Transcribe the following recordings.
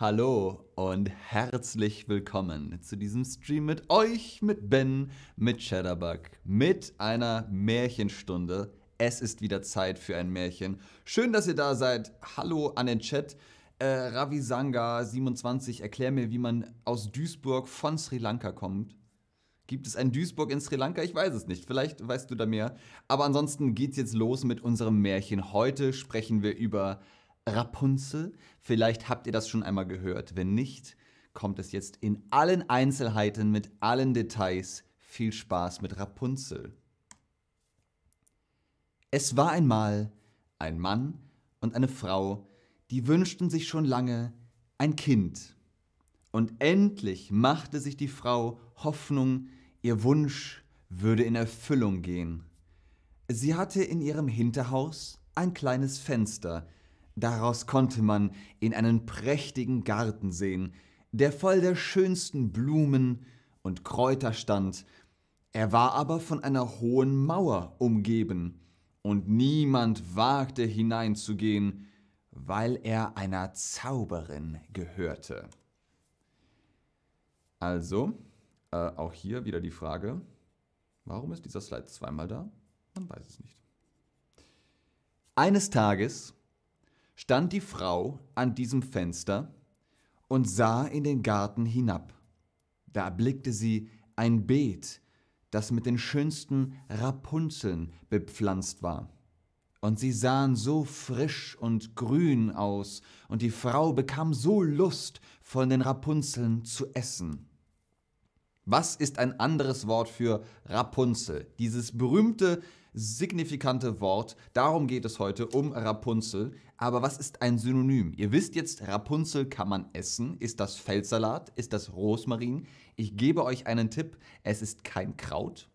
Hallo und herzlich willkommen zu diesem Stream mit euch, mit Ben, mit Cheddarbug, mit einer Märchenstunde. Es ist wieder Zeit für ein Märchen. Schön, dass ihr da seid. Hallo an den Chat. Äh, Ravisanga27, erklär mir, wie man aus Duisburg von Sri Lanka kommt. Gibt es ein Duisburg in Sri Lanka? Ich weiß es nicht. Vielleicht weißt du da mehr. Aber ansonsten geht's jetzt los mit unserem Märchen. Heute sprechen wir über Rapunzel. Vielleicht habt ihr das schon einmal gehört. Wenn nicht, kommt es jetzt in allen Einzelheiten mit allen Details. Viel Spaß mit Rapunzel. Es war einmal ein Mann und eine Frau, die wünschten sich schon lange ein Kind. Und endlich machte sich die Frau Hoffnung, ihr Wunsch würde in Erfüllung gehen. Sie hatte in ihrem Hinterhaus ein kleines Fenster, Daraus konnte man in einen prächtigen Garten sehen, der voll der schönsten Blumen und Kräuter stand. Er war aber von einer hohen Mauer umgeben, und niemand wagte hineinzugehen, weil er einer Zauberin gehörte. Also, äh, auch hier wieder die Frage, warum ist dieser Slide zweimal da? Man weiß es nicht. Eines Tages stand die Frau an diesem Fenster und sah in den Garten hinab. Da erblickte sie ein Beet, das mit den schönsten Rapunzeln bepflanzt war. Und sie sahen so frisch und grün aus, und die Frau bekam so Lust, von den Rapunzeln zu essen. Was ist ein anderes Wort für Rapunzel? Dieses berühmte signifikante Wort. Darum geht es heute um Rapunzel. Aber was ist ein Synonym? Ihr wisst jetzt, Rapunzel kann man essen. Ist das Feldsalat? Ist das Rosmarin? Ich gebe euch einen Tipp. Es ist kein Kraut.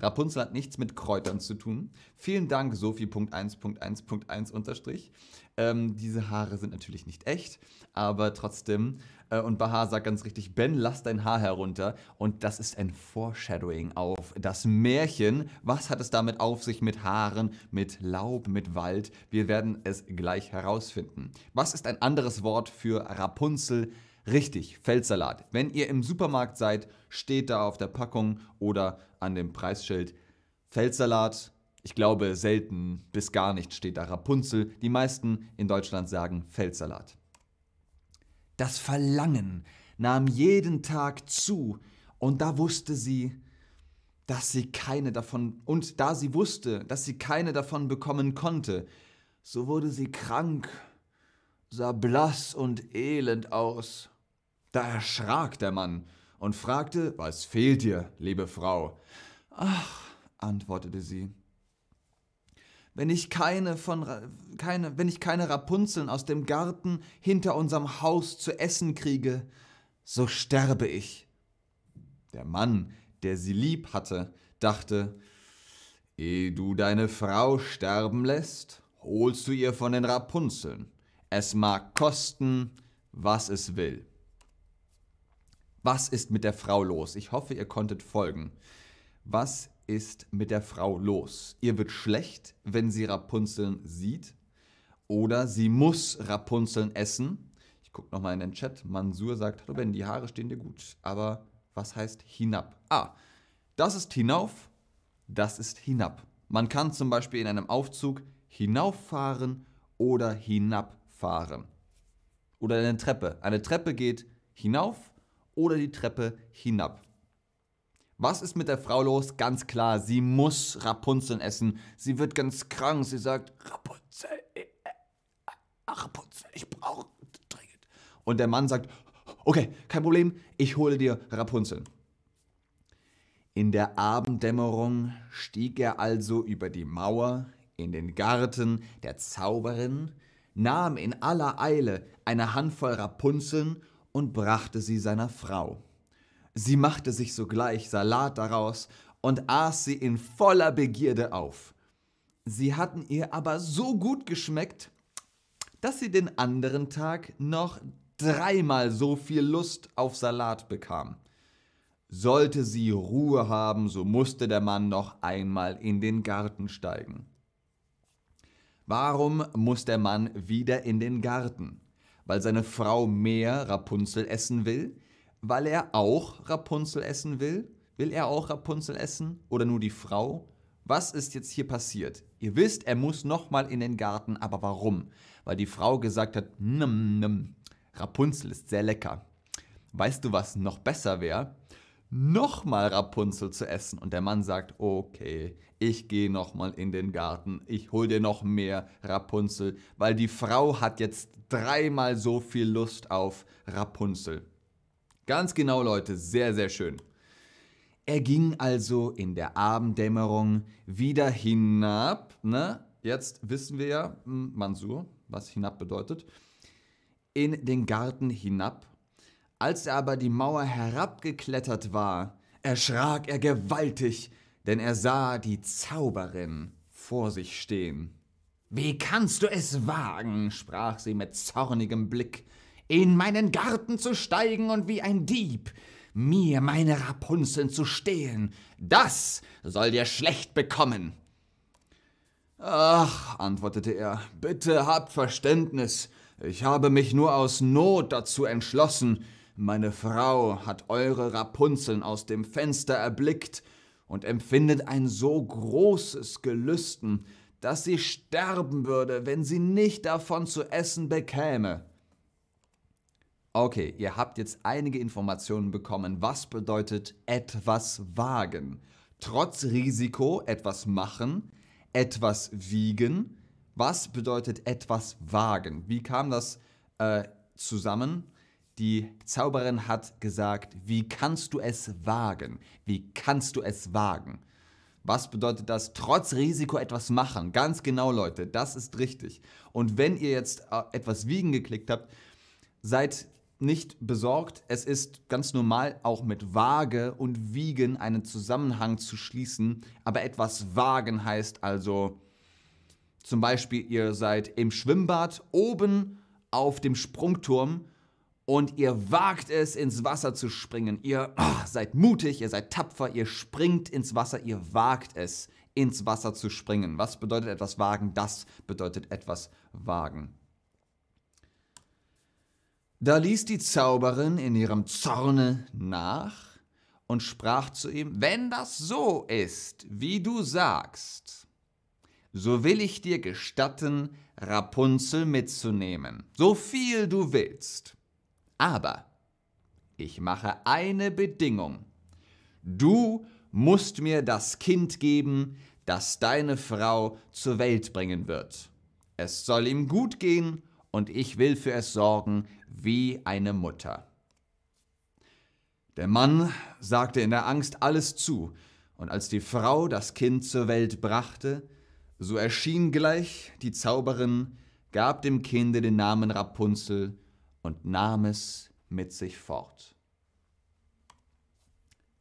Rapunzel hat nichts mit Kräutern zu tun. Vielen Dank, Sophie.1.1.1 unterstrich. Ähm, diese Haare sind natürlich nicht echt, aber trotzdem. Äh, und Bahar sagt ganz richtig, Ben, lass dein Haar herunter. Und das ist ein Foreshadowing auf das Märchen. Was hat es damit auf sich mit Haaren, mit Laub, mit Wald? Wir werden es gleich herausfinden. Was ist ein anderes Wort für Rapunzel? Richtig, Feldsalat. Wenn ihr im Supermarkt seid, steht da auf der Packung oder an dem Preisschild Feldsalat. Ich glaube, selten bis gar nicht steht da Rapunzel. Die meisten in Deutschland sagen Feldsalat. Das Verlangen nahm jeden Tag zu und da wusste sie, dass sie keine davon und da sie wusste, dass sie keine davon bekommen konnte, so wurde sie krank, sah blass und elend aus. Da erschrak der Mann und fragte, was fehlt dir, liebe Frau? Ach, antwortete sie, wenn ich keine von keine, wenn ich keine Rapunzeln aus dem Garten hinter unserem Haus zu essen kriege, so sterbe ich. Der Mann, der sie lieb hatte, dachte, ehe du deine Frau sterben lässt, holst du ihr von den Rapunzeln. Es mag kosten, was es will. Was ist mit der Frau los? Ich hoffe, ihr konntet folgen. Was ist mit der Frau los? Ihr wird schlecht, wenn sie Rapunzeln sieht. Oder sie muss Rapunzeln essen. Ich gucke nochmal in den Chat. Mansur sagt, hallo Ben, die Haare stehen dir gut. Aber was heißt hinab? Ah, das ist hinauf, das ist hinab. Man kann zum Beispiel in einem Aufzug hinauffahren oder hinabfahren. Oder eine Treppe. Eine Treppe geht hinauf oder die Treppe hinab. Was ist mit der Frau los? Ganz klar, sie muss Rapunzeln essen. Sie wird ganz krank. Sie sagt, Rapunzel, äh, äh, Rapunzel, ich brauche dringend. Und der Mann sagt, okay, kein Problem, ich hole dir Rapunzeln. In der Abenddämmerung stieg er also über die Mauer in den Garten der Zauberin, nahm in aller Eile eine Handvoll Rapunzeln und brachte sie seiner Frau. Sie machte sich sogleich Salat daraus und aß sie in voller Begierde auf. Sie hatten ihr aber so gut geschmeckt, dass sie den anderen Tag noch dreimal so viel Lust auf Salat bekam. Sollte sie Ruhe haben, so musste der Mann noch einmal in den Garten steigen. Warum muss der Mann wieder in den Garten? weil seine Frau mehr Rapunzel essen will, weil er auch Rapunzel essen will? Will er auch Rapunzel essen oder nur die Frau? Was ist jetzt hier passiert? Ihr wisst, er muss nochmal in den Garten, aber warum? Weil die Frau gesagt hat, nimm, nimm, Rapunzel ist sehr lecker. Weißt du, was noch besser wäre? Nochmal Rapunzel zu essen. Und der Mann sagt, okay, ich gehe nochmal in den Garten, ich hol dir noch mehr Rapunzel, weil die Frau hat jetzt dreimal so viel Lust auf Rapunzel. Ganz genau, Leute, sehr, sehr schön. Er ging also in der Abenddämmerung wieder hinab. Ne? Jetzt wissen wir ja, hm, Mansur, was hinab bedeutet. In den Garten hinab. Als er aber die Mauer herabgeklettert war, erschrak er gewaltig, denn er sah die Zauberin vor sich stehen. Wie kannst du es wagen, sprach sie mit zornigem Blick, in meinen Garten zu steigen und wie ein Dieb mir meine Rapunzeln zu stehlen. Das soll dir schlecht bekommen. Ach, antwortete er, bitte habt Verständnis. Ich habe mich nur aus Not dazu entschlossen. Meine Frau hat eure Rapunzeln aus dem Fenster erblickt und empfindet ein so großes Gelüsten, dass sie sterben würde, wenn sie nicht davon zu essen bekäme. Okay, ihr habt jetzt einige Informationen bekommen. Was bedeutet etwas wagen? Trotz Risiko etwas machen, etwas wiegen. Was bedeutet etwas wagen? Wie kam das äh, zusammen? Die Zauberin hat gesagt, wie kannst du es wagen? Wie kannst du es wagen? Was bedeutet das? Trotz Risiko etwas machen. Ganz genau, Leute, das ist richtig. Und wenn ihr jetzt äh, etwas wiegen geklickt habt, seid nicht besorgt. Es ist ganz normal, auch mit Waage und Wiegen einen Zusammenhang zu schließen. Aber etwas wagen heißt also, zum Beispiel, ihr seid im Schwimmbad oben auf dem Sprungturm und ihr wagt es, ins Wasser zu springen. Ihr oh, seid mutig, ihr seid tapfer, ihr springt ins Wasser, ihr wagt es, ins Wasser zu springen. Was bedeutet etwas wagen? Das bedeutet etwas wagen. Da ließ die Zauberin in ihrem Zorne nach und sprach zu ihm, wenn das so ist, wie du sagst, so will ich dir gestatten, Rapunzel mitzunehmen, so viel du willst. Aber ich mache eine Bedingung. Du musst mir das Kind geben, das deine Frau zur Welt bringen wird. Es soll ihm gut gehen und ich will für es sorgen wie eine Mutter. Der Mann sagte in der Angst alles zu, und als die Frau das Kind zur Welt brachte, so erschien gleich die Zauberin, gab dem Kinde den Namen Rapunzel und nahm es mit sich fort.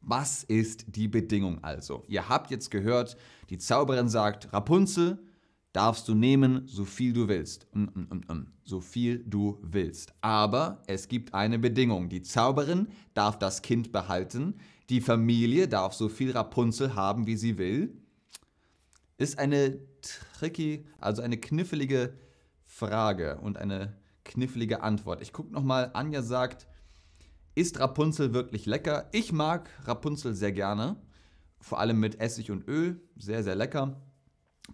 Was ist die Bedingung also? Ihr habt jetzt gehört, die Zauberin sagt, Rapunzel, darfst du nehmen, so viel du willst. Mm, mm, mm, mm, so viel du willst. Aber es gibt eine Bedingung. Die Zauberin darf das Kind behalten. Die Familie darf so viel Rapunzel haben, wie sie will. Ist eine tricky, also eine knifflige Frage und eine knifflige Antwort. Ich gucke nochmal, Anja sagt, ist Rapunzel wirklich lecker? Ich mag Rapunzel sehr gerne. Vor allem mit Essig und Öl. Sehr, sehr lecker.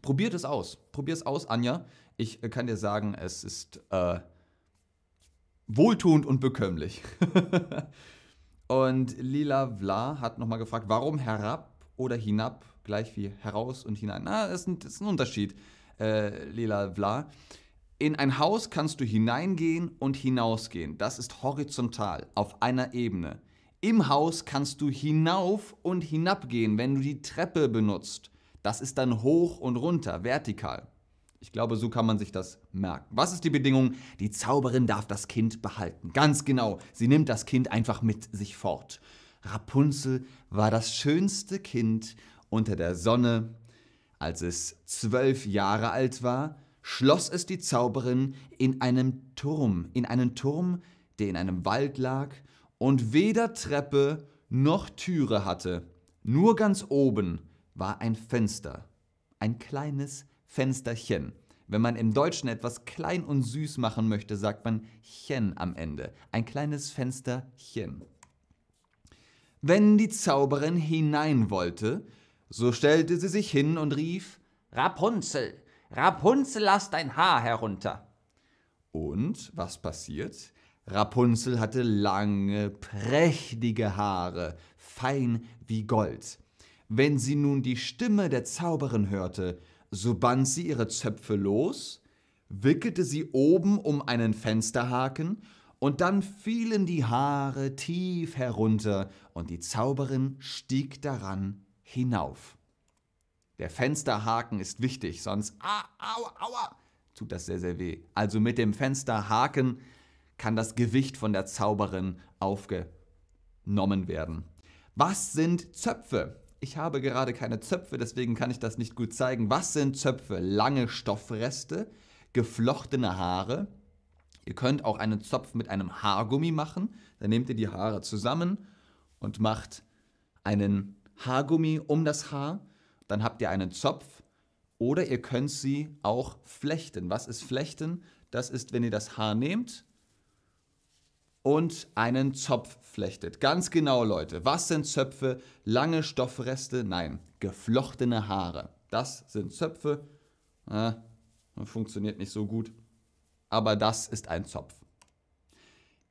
Probiert es aus. Probier es aus, Anja. Ich äh, kann dir sagen, es ist äh, wohltuend und bekömmlich. und Lila Vla hat nochmal gefragt, warum herab oder hinab, gleich wie heraus und hinein. Na, das ist ein, das ist ein Unterschied, äh, Lila Vla. In ein Haus kannst du hineingehen und hinausgehen. Das ist horizontal, auf einer Ebene. Im Haus kannst du hinauf und hinabgehen, wenn du die Treppe benutzt. Das ist dann hoch und runter, vertikal. Ich glaube, so kann man sich das merken. Was ist die Bedingung? Die Zauberin darf das Kind behalten. Ganz genau. Sie nimmt das Kind einfach mit sich fort. Rapunzel war das schönste Kind unter der Sonne. Als es zwölf Jahre alt war, schloss es die Zauberin in einem Turm, in einen Turm, der in einem Wald lag und weder Treppe noch Türe hatte. Nur ganz oben war ein Fenster, ein kleines Fensterchen. Wenn man im Deutschen etwas klein und süß machen möchte, sagt man chen am Ende. Ein kleines Fensterchen. Wenn die Zauberin hinein wollte, so stellte sie sich hin und rief Rapunzel, Rapunzel, lass dein Haar herunter. Und was passiert? Rapunzel hatte lange, prächtige Haare, fein wie Gold. Wenn sie nun die Stimme der Zauberin hörte, so band sie ihre Zöpfe los, wickelte sie oben um einen Fensterhaken, und dann fielen die Haare tief herunter, und die Zauberin stieg daran hinauf. Der Fensterhaken ist wichtig, sonst ah, aua, aua, tut das sehr, sehr weh. Also mit dem Fensterhaken kann das Gewicht von der Zauberin aufgenommen werden. Was sind Zöpfe? Ich habe gerade keine Zöpfe, deswegen kann ich das nicht gut zeigen. Was sind Zöpfe? Lange Stoffreste, geflochtene Haare. Ihr könnt auch einen Zopf mit einem Haargummi machen. Dann nehmt ihr die Haare zusammen und macht einen Haargummi um das Haar. Dann habt ihr einen Zopf. Oder ihr könnt sie auch flechten. Was ist flechten? Das ist, wenn ihr das Haar nehmt und einen Zopf flechtet. Ganz genau, Leute. Was sind Zöpfe? Lange Stoffreste? Nein, geflochtene Haare. Das sind Zöpfe. Äh, funktioniert nicht so gut. Aber das ist ein Zopf.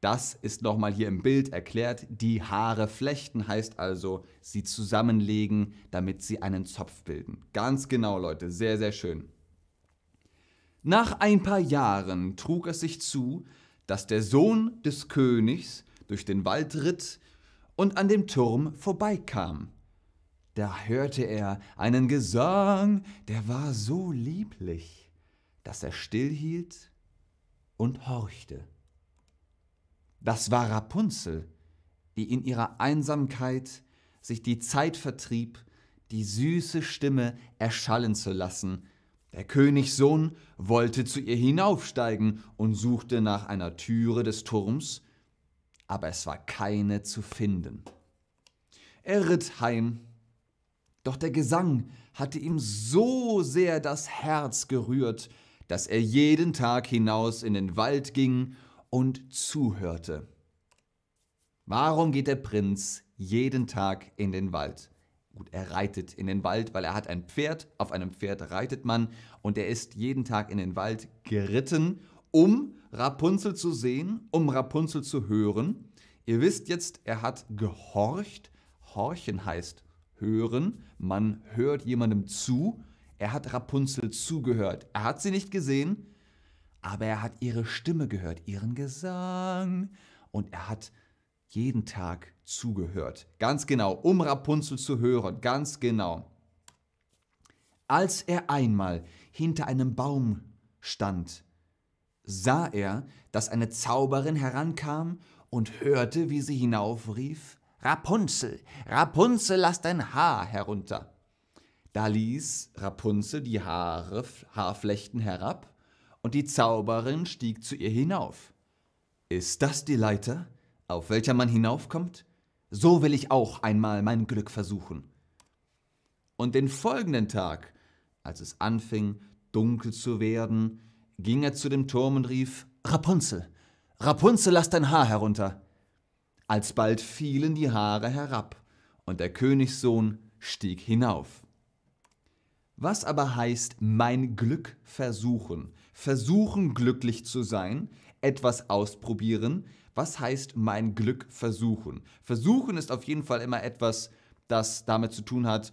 Das ist nochmal hier im Bild erklärt. Die Haare flechten heißt also, sie zusammenlegen, damit sie einen Zopf bilden. Ganz genau, Leute. Sehr, sehr schön. Nach ein paar Jahren trug es sich zu, dass der Sohn des Königs durch den Wald ritt und an dem Turm vorbeikam. Da hörte er einen Gesang, der war so lieblich, dass er stillhielt und horchte. Das war Rapunzel, die in ihrer Einsamkeit sich die Zeit vertrieb, die süße Stimme erschallen zu lassen, der Königssohn wollte zu ihr hinaufsteigen und suchte nach einer Türe des Turms, aber es war keine zu finden. Er ritt heim, doch der Gesang hatte ihm so sehr das Herz gerührt, dass er jeden Tag hinaus in den Wald ging und zuhörte. Warum geht der Prinz jeden Tag in den Wald? Gut, er reitet in den Wald, weil er hat ein Pferd. Auf einem Pferd reitet man und er ist jeden Tag in den Wald geritten, um Rapunzel zu sehen, um Rapunzel zu hören. Ihr wisst jetzt, er hat gehorcht. Horchen heißt hören. Man hört jemandem zu. Er hat Rapunzel zugehört. Er hat sie nicht gesehen, aber er hat ihre Stimme gehört, ihren Gesang. Und er hat jeden Tag zugehört. Ganz genau, um Rapunzel zu hören, ganz genau. Als er einmal hinter einem Baum stand, sah er, dass eine Zauberin herankam und hörte, wie sie hinaufrief, Rapunzel, Rapunzel, lass dein Haar herunter. Da ließ Rapunzel die Haare, Haarflechten herab, und die Zauberin stieg zu ihr hinauf. Ist das die Leiter? auf welcher man hinaufkommt, so will ich auch einmal mein Glück versuchen. Und den folgenden Tag, als es anfing, dunkel zu werden, ging er zu dem Turm und rief Rapunzel, Rapunzel, lass dein Haar herunter. Alsbald fielen die Haare herab, und der Königssohn stieg hinauf. Was aber heißt mein Glück versuchen? Versuchen glücklich zu sein, etwas ausprobieren, was heißt mein Glück versuchen? Versuchen ist auf jeden Fall immer etwas, das damit zu tun hat,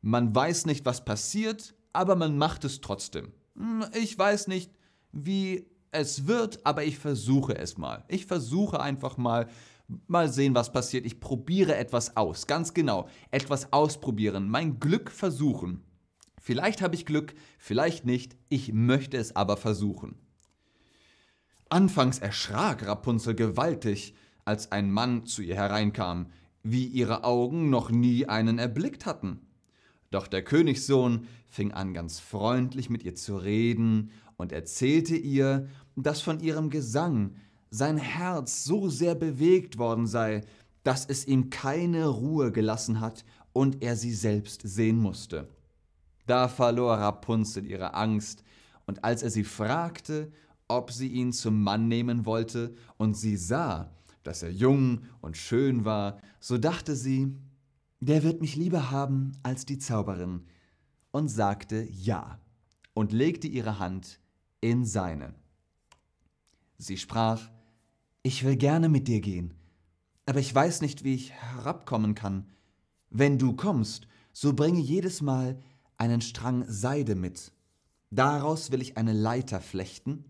man weiß nicht, was passiert, aber man macht es trotzdem. Hm, ich weiß nicht, wie es wird, aber ich versuche es mal. Ich versuche einfach mal, mal sehen, was passiert. Ich probiere etwas aus. Ganz genau. Etwas ausprobieren. Mein Glück versuchen. Vielleicht habe ich Glück, vielleicht nicht. Ich möchte es aber versuchen. Anfangs erschrak Rapunzel gewaltig, als ein Mann zu ihr hereinkam, wie ihre Augen noch nie einen erblickt hatten. Doch der Königssohn fing an ganz freundlich mit ihr zu reden und erzählte ihr, dass von ihrem Gesang sein Herz so sehr bewegt worden sei, dass es ihm keine Ruhe gelassen hat und er sie selbst sehen musste. Da verlor Rapunzel ihre Angst Und als er sie fragte, ob sie ihn zum Mann nehmen wollte, und sie sah, dass er jung und schön war, so dachte sie, der wird mich lieber haben als die Zauberin, und sagte ja und legte ihre Hand in seine. Sie sprach, ich will gerne mit dir gehen, aber ich weiß nicht, wie ich herabkommen kann. Wenn du kommst, so bringe jedes Mal einen Strang Seide mit. Daraus will ich eine Leiter flechten,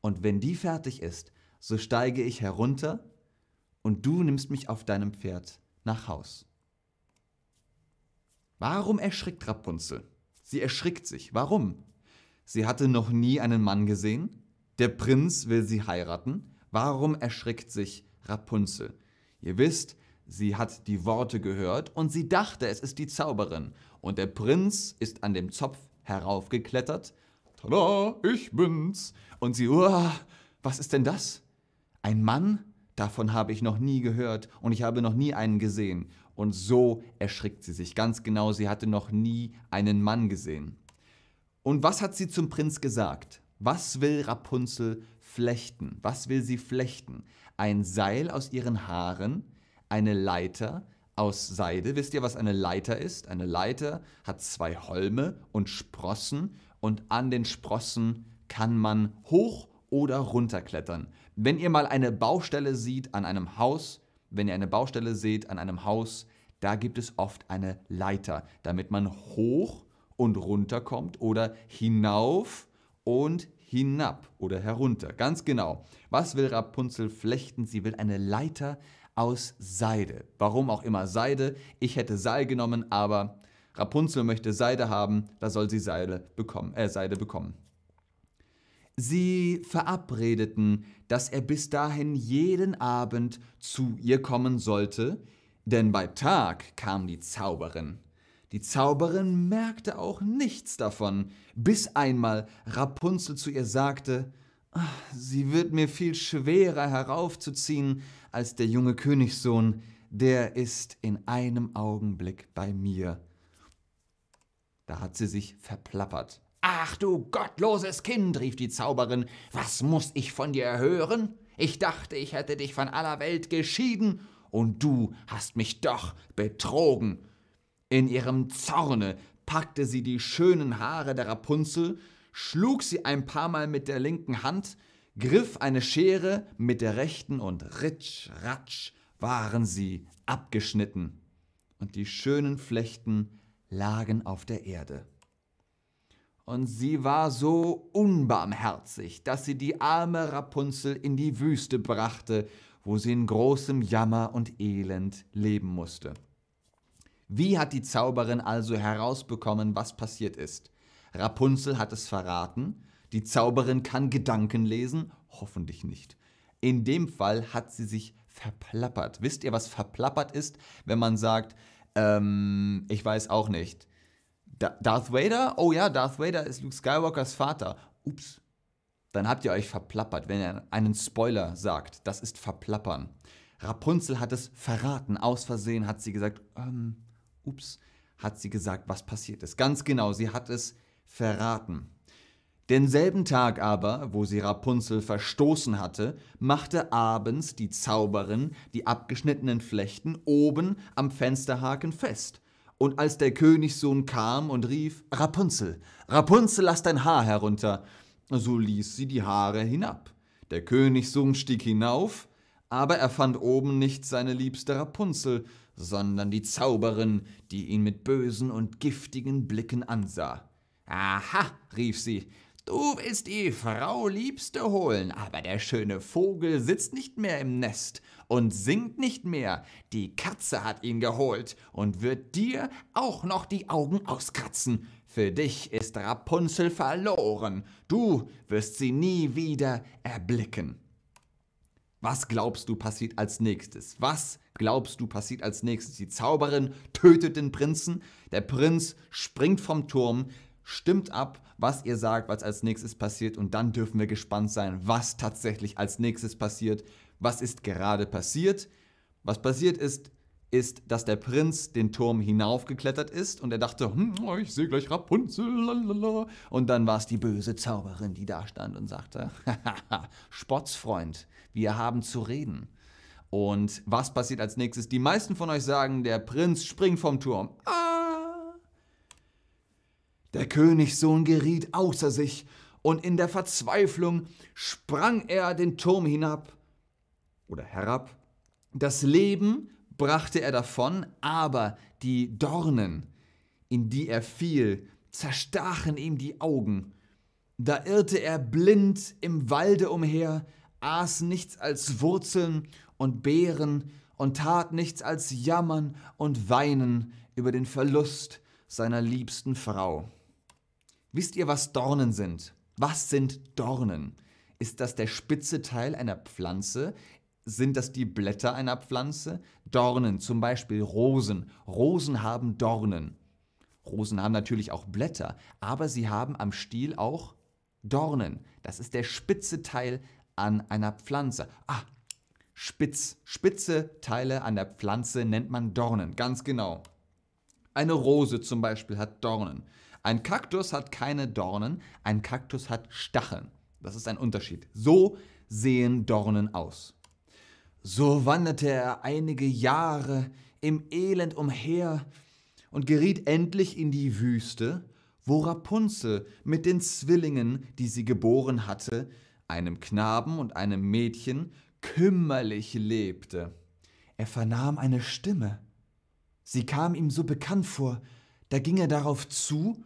und wenn die fertig ist, so steige ich herunter, und du nimmst mich auf deinem Pferd nach Haus. Warum erschrickt Rapunzel? Sie erschrickt sich. Warum? Sie hatte noch nie einen Mann gesehen. Der Prinz will sie heiraten. Warum erschrickt sich Rapunzel? Ihr wisst, sie hat die Worte gehört und sie dachte, es ist die Zauberin. Und der Prinz ist an dem Zopf heraufgeklettert. Tada, ich bin's. Und sie, uah, was ist denn das? Ein Mann? Davon habe ich noch nie gehört und ich habe noch nie einen gesehen. Und so erschrickt sie sich ganz genau, sie hatte noch nie einen Mann gesehen. Und was hat sie zum Prinz gesagt? Was will Rapunzel flechten? Was will sie flechten? Ein Seil aus ihren Haaren, eine Leiter aus Seide. Wisst ihr, was eine Leiter ist? Eine Leiter hat zwei Holme und Sprossen und an den Sprossen kann man hoch oder runterklettern. Wenn ihr mal eine Baustelle seht an einem Haus, wenn ihr eine Baustelle seht an einem Haus, da gibt es oft eine Leiter, damit man hoch und runter kommt oder hinauf und hinab oder herunter. Ganz genau. Was will Rapunzel flechten? Sie will eine Leiter aus Seide. Warum auch immer Seide? Ich hätte Seil genommen, aber Rapunzel möchte Seide haben, da soll sie Seide bekommen, äh, Seide bekommen. Sie verabredeten, dass er bis dahin jeden Abend zu ihr kommen sollte, denn bei Tag kam die Zauberin. Die Zauberin merkte auch nichts davon, bis einmal Rapunzel zu ihr sagte, ah, Sie wird mir viel schwerer heraufzuziehen als der junge Königssohn, der ist in einem Augenblick bei mir. Da hat sie sich verplappert. Ach du gottloses Kind, rief die Zauberin, was muss ich von dir hören? Ich dachte, ich hätte dich von aller Welt geschieden, und du hast mich doch betrogen. In ihrem Zorne packte sie die schönen Haare der Rapunzel, schlug sie ein paar Mal mit der linken Hand, griff eine Schere mit der rechten und ritsch, ratsch waren sie abgeschnitten, und die schönen Flechten lagen auf der Erde. Und sie war so unbarmherzig, dass sie die arme Rapunzel in die Wüste brachte, wo sie in großem Jammer und Elend leben musste. Wie hat die Zauberin also herausbekommen, was passiert ist? Rapunzel hat es verraten, die Zauberin kann Gedanken lesen, hoffentlich nicht. In dem Fall hat sie sich verplappert. Wisst ihr, was verplappert ist, wenn man sagt, ähm, ich weiß auch nicht, Darth Vader? Oh ja, Darth Vader ist Luke Skywalkers Vater. Ups. Dann habt ihr euch verplappert, wenn ihr einen Spoiler sagt. Das ist verplappern. Rapunzel hat es verraten. Aus Versehen hat sie gesagt, ähm, ups, hat sie gesagt, was passiert ist. Ganz genau, sie hat es verraten. Denselben Tag aber, wo sie Rapunzel verstoßen hatte, machte abends die Zauberin die abgeschnittenen Flechten oben am Fensterhaken fest und als der Königssohn kam und rief, Rapunzel, Rapunzel, lass dein Haar herunter, so ließ sie die Haare hinab. Der Königssohn stieg hinauf, aber er fand oben nicht seine liebste Rapunzel, sondern die Zauberin, die ihn mit bösen und giftigen Blicken ansah. Aha, rief sie, Du willst die Frau Liebste holen, aber der schöne Vogel sitzt nicht mehr im Nest und singt nicht mehr. Die Katze hat ihn geholt und wird dir auch noch die Augen auskratzen. Für dich ist Rapunzel verloren. Du wirst sie nie wieder erblicken. Was glaubst du passiert als nächstes? Was glaubst du passiert als nächstes? Die Zauberin tötet den Prinzen, der Prinz springt vom Turm, stimmt ab, was ihr sagt, was als nächstes passiert und dann dürfen wir gespannt sein, was tatsächlich als nächstes passiert, was ist gerade passiert. Was passiert ist, ist, dass der Prinz den Turm hinaufgeklettert ist und er dachte, hm, oh, ich sehe gleich Rapunzel, lalala. Und dann war es die böse Zauberin, die da stand und sagte, Spotsfreund, wir haben zu reden. Und was passiert als nächstes? Die meisten von euch sagen, der Prinz springt vom Turm. Ah! Der Königssohn geriet außer sich und in der Verzweiflung sprang er den Turm hinab oder herab. Das Leben brachte er davon, aber die Dornen, in die er fiel, zerstachen ihm die Augen. Da irrte er blind im Walde umher, aß nichts als Wurzeln und Beeren und tat nichts als jammern und weinen über den Verlust seiner liebsten Frau. Wisst ihr, was Dornen sind? Was sind Dornen? Ist das der spitze Teil einer Pflanze? Sind das die Blätter einer Pflanze? Dornen, zum Beispiel Rosen. Rosen haben Dornen. Rosen haben natürlich auch Blätter, aber sie haben am Stiel auch Dornen. Das ist der spitze Teil an einer Pflanze. Ah, spitz. Spitze Teile an der Pflanze nennt man Dornen, ganz genau. Eine Rose zum Beispiel hat Dornen. Ein Kaktus hat keine Dornen, ein Kaktus hat Stacheln. Das ist ein Unterschied. So sehen Dornen aus. So wanderte er einige Jahre im Elend umher und geriet endlich in die Wüste, wo Rapunzel mit den Zwillingen, die sie geboren hatte, einem Knaben und einem Mädchen, kümmerlich lebte. Er vernahm eine Stimme. Sie kam ihm so bekannt vor, da ging er darauf zu,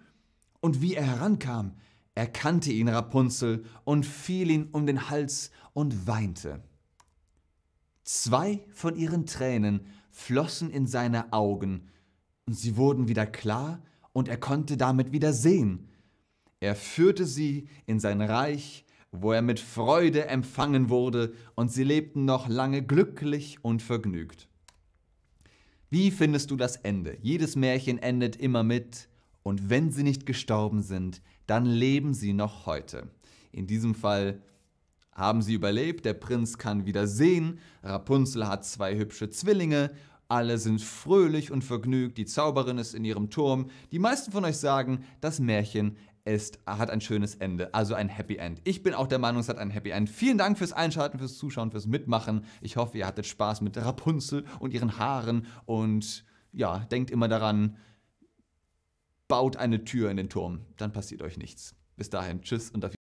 und wie er herankam, erkannte ihn Rapunzel und fiel ihn um den Hals und weinte. Zwei von ihren Tränen flossen in seine Augen, und sie wurden wieder klar, und er konnte damit wieder sehen. Er führte sie in sein Reich, wo er mit Freude empfangen wurde, und sie lebten noch lange glücklich und vergnügt. Wie findest du das Ende? Jedes Märchen endet immer mit, und wenn sie nicht gestorben sind, dann leben sie noch heute. In diesem Fall haben sie überlebt, der Prinz kann wieder sehen, Rapunzel hat zwei hübsche Zwillinge, alle sind fröhlich und vergnügt, die Zauberin ist in ihrem Turm. Die meisten von euch sagen, das Märchen ist, hat ein schönes Ende, also ein Happy End. Ich bin auch der Meinung, es hat ein Happy End. Vielen Dank fürs Einschalten, fürs Zuschauen, fürs Mitmachen. Ich hoffe, ihr hattet Spaß mit Rapunzel und ihren Haaren und ja, denkt immer daran, baut eine Tür in den Turm, dann passiert euch nichts. Bis dahin, tschüss und auf